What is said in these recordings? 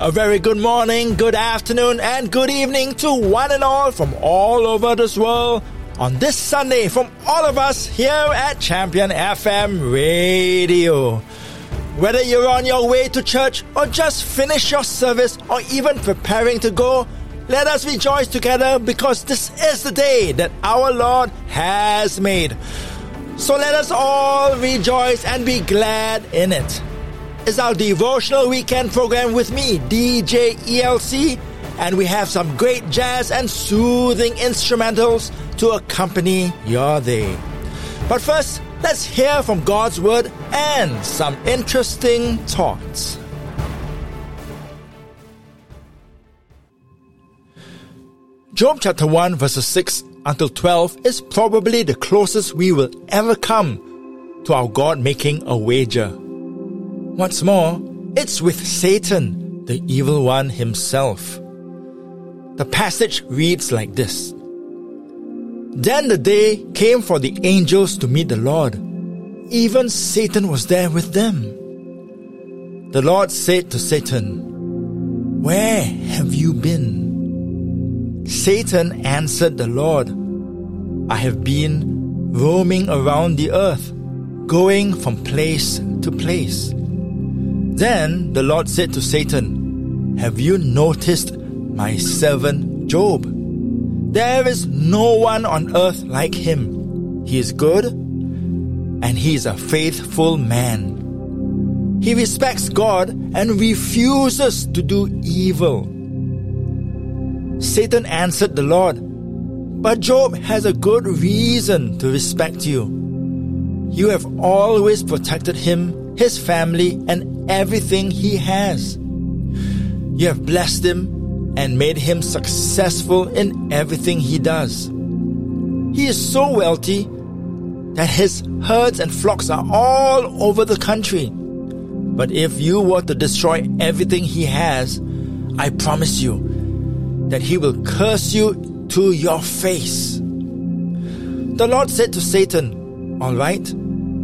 A very good morning, good afternoon, and good evening to one and all from all over this world on this Sunday from all of us here at Champion FM Radio. Whether you're on your way to church or just finish your service or even preparing to go, let us rejoice together because this is the day that our Lord has made. So let us all rejoice and be glad in it is our devotional weekend program with me, DJ ELC, and we have some great jazz and soothing instrumentals to accompany your day. But first, let's hear from God's Word and some interesting thoughts. Job chapter 1, verses 6 until 12 is probably the closest we will ever come to our God making a wager. What's more, it's with Satan, the evil one himself. The passage reads like this Then the day came for the angels to meet the Lord. Even Satan was there with them. The Lord said to Satan, Where have you been? Satan answered the Lord, I have been roaming around the earth, going from place to place. Then the Lord said to Satan, Have you noticed my servant Job? There is no one on earth like him. He is good and he is a faithful man. He respects God and refuses to do evil. Satan answered the Lord, But Job has a good reason to respect you. You have always protected him, his family, and everything he has. You have blessed him and made him successful in everything he does. He is so wealthy that his herds and flocks are all over the country. But if you were to destroy everything he has, I promise you that he will curse you to your face. The Lord said to Satan, All right,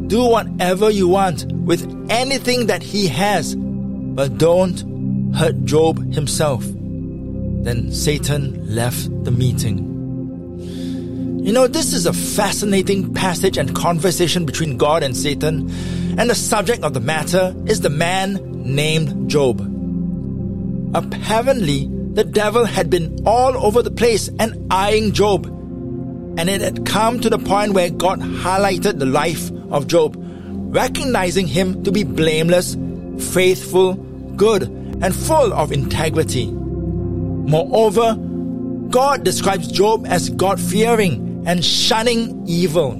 do whatever you want with anything that he has, but don't hurt Job himself. Then Satan left the meeting. You know, this is a fascinating passage and conversation between God and Satan, and the subject of the matter is the man named Job. Apparently, the devil had been all over the place and eyeing Job, and it had come to the point where God highlighted the life of Job, recognizing him to be blameless, faithful, good, and full of integrity. Moreover, God describes Job as God fearing and shunning evil.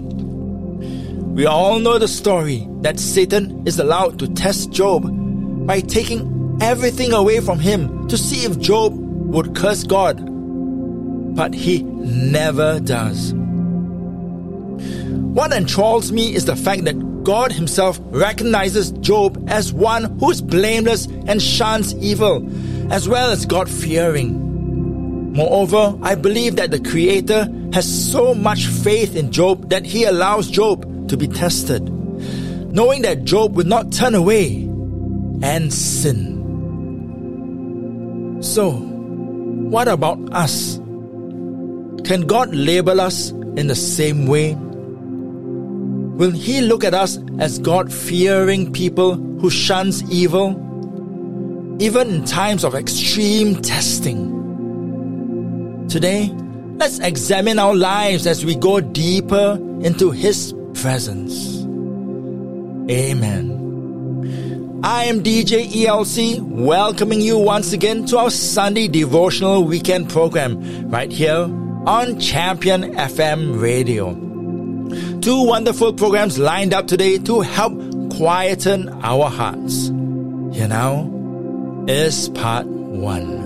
We all know the story that Satan is allowed to test Job by taking everything away from him to see if Job would curse God. But he never does. What enthralls me is the fact that God Himself recognizes Job as one who is blameless and shuns evil, as well as God fearing. Moreover, I believe that the Creator has so much faith in Job that He allows Job to be tested, knowing that Job will not turn away and sin. So, what about us? Can God label us in the same way? Will He look at us as God fearing people who shuns evil, even in times of extreme testing? Today, let's examine our lives as we go deeper into His presence. Amen. I am DJ ELC, welcoming you once again to our Sunday devotional weekend program right here on Champion FM Radio. Two wonderful programs lined up today to help quieten our hearts. Here now is part one.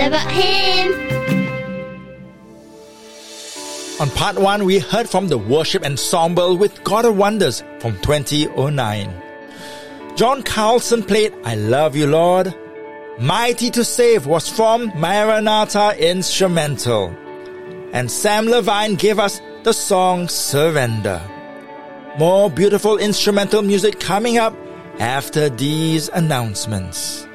All about Him. On part 1, we heard from the worship ensemble with God of Wonders from 2009. John Carlson played I Love You Lord. Mighty to Save was from Maranatha Instrumental. And Sam Levine gave us the song Surrender. More beautiful instrumental music coming up after these announcements.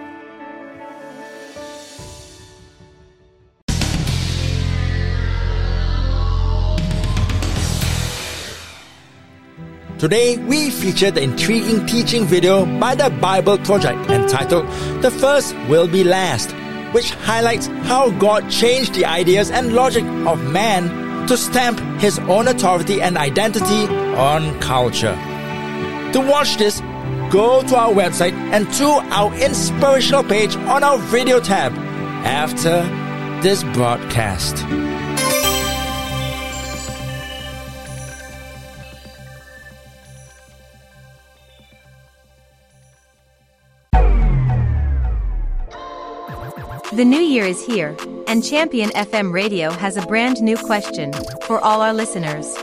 Today, we feature the intriguing teaching video by the Bible Project entitled The First Will Be Last, which highlights how God changed the ideas and logic of man to stamp his own authority and identity on culture. To watch this, go to our website and to our inspirational page on our video tab after this broadcast. The new year is here, and Champion FM Radio has a brand new question for all our listeners.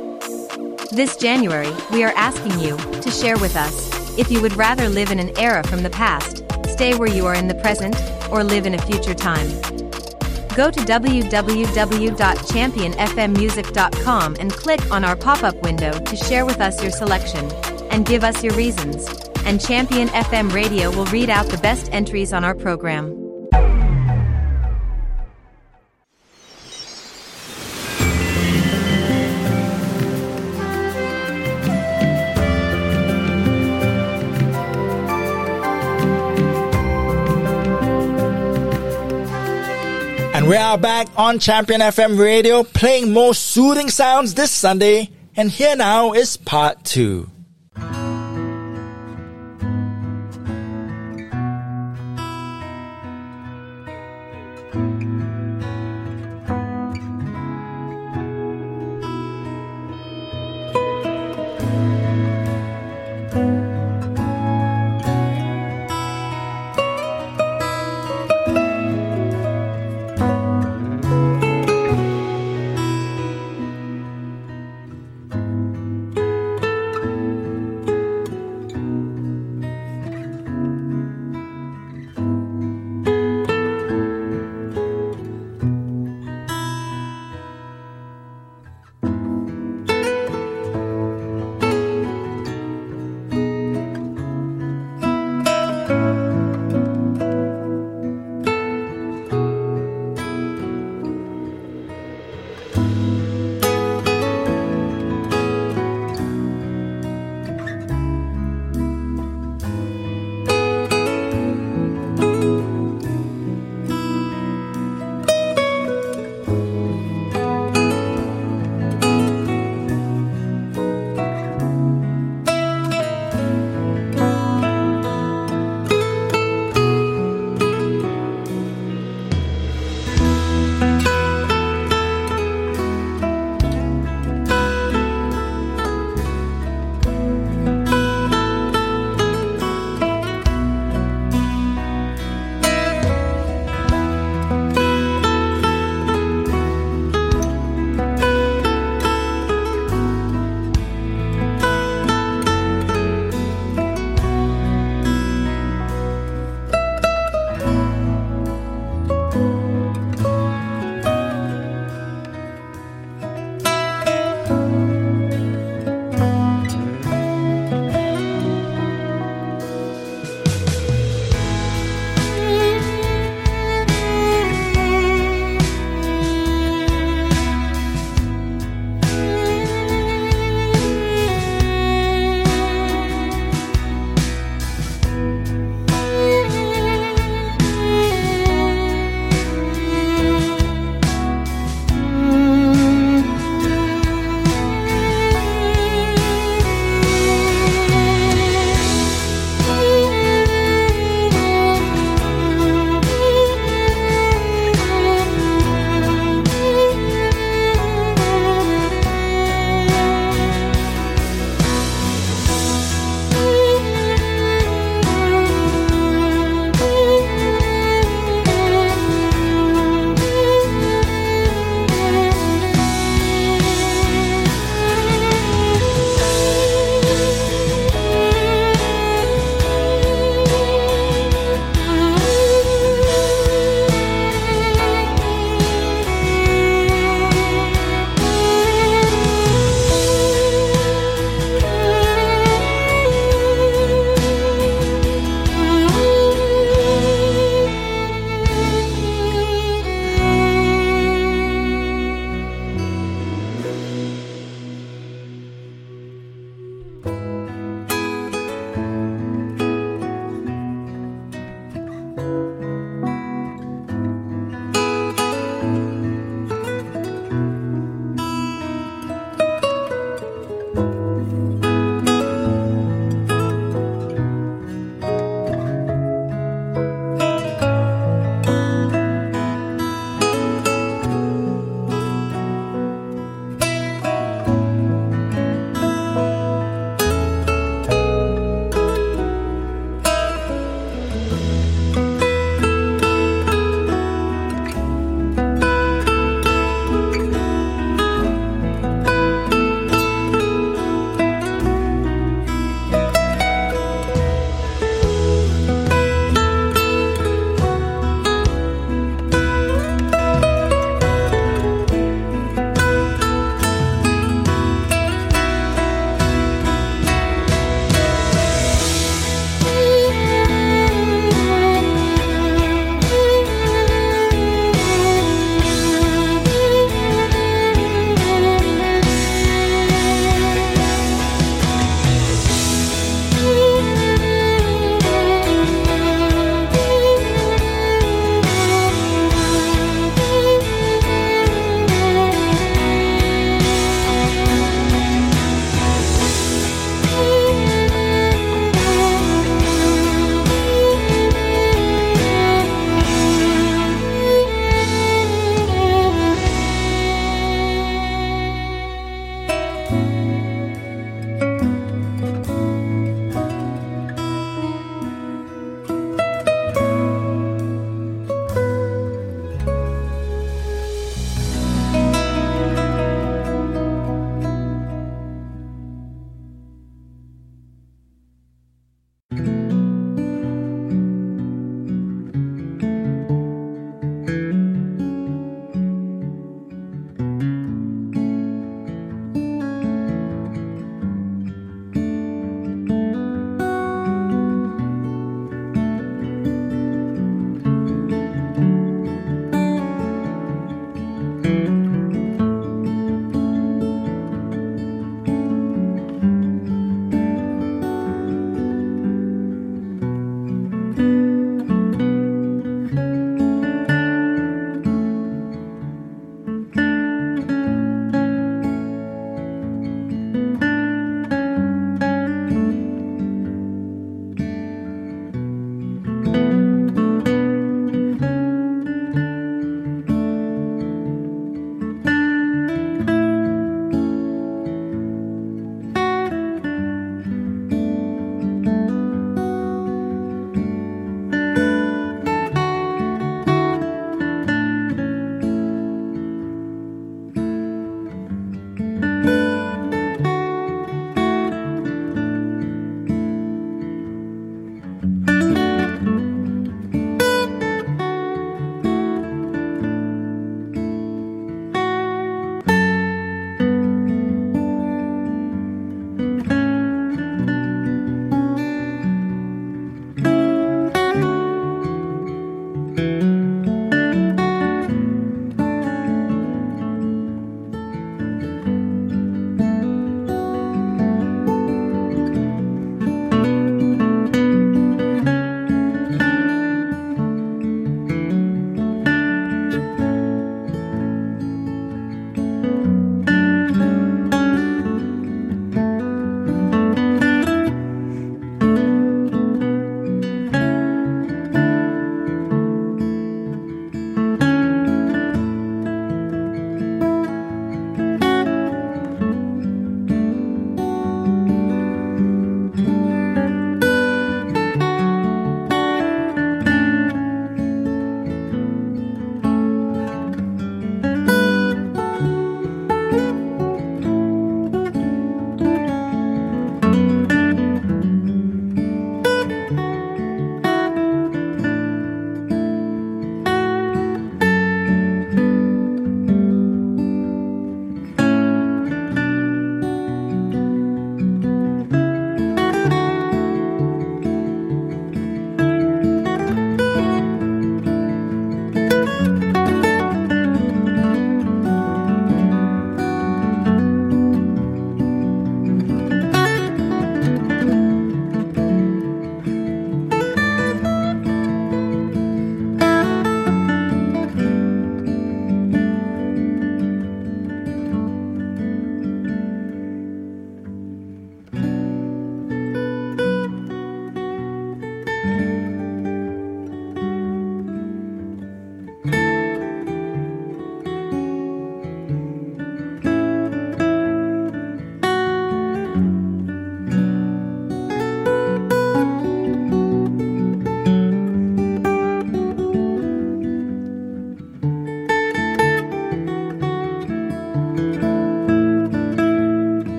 This January, we are asking you to share with us if you would rather live in an era from the past, stay where you are in the present, or live in a future time. Go to www.championfmmusic.com and click on our pop up window to share with us your selection and give us your reasons. And Champion FM Radio will read out the best entries on our program. We are back on Champion FM radio playing more soothing sounds this Sunday. And here now is part two.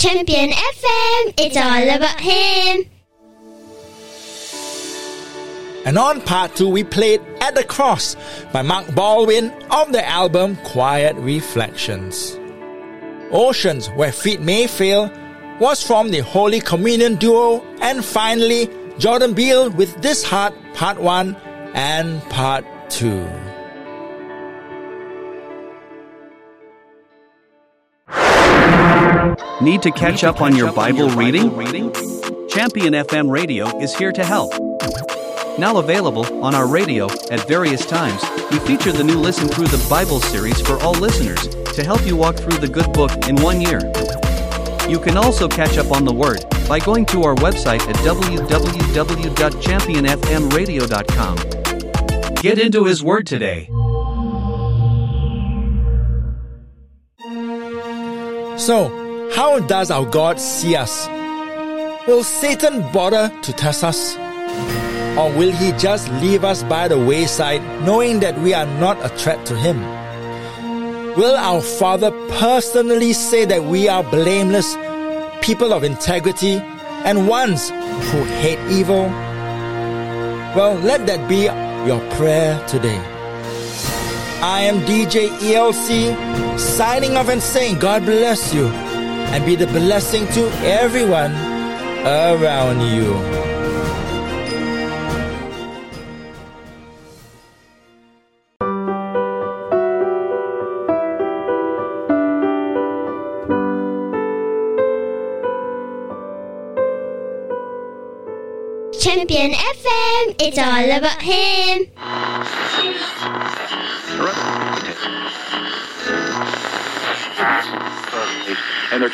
Champion FM, it's all about him. And on part two, we played At the Cross by Mark Baldwin of the album Quiet Reflections. Oceans Where Feet May Fail was from the Holy Communion duo, and finally, Jordan Beale with This Heart Part 1 and Part 2. Need to catch up on your Bible reading? Champion FM Radio is here to help. Now available on our radio at various times, we feature the new Listen Through the Bible series for all listeners to help you walk through the good book in one year. You can also catch up on the Word by going to our website at www.championfmradio.com. Get into His Word today. So, how does our God see us? Will Satan bother to test us? Or will he just leave us by the wayside knowing that we are not a threat to him? Will our Father personally say that we are blameless, people of integrity, and ones who hate evil? Well, let that be your prayer today. I am DJ ELC, signing off and saying God bless you and be the blessing to everyone around you. Champion FM, it's all about him. And they're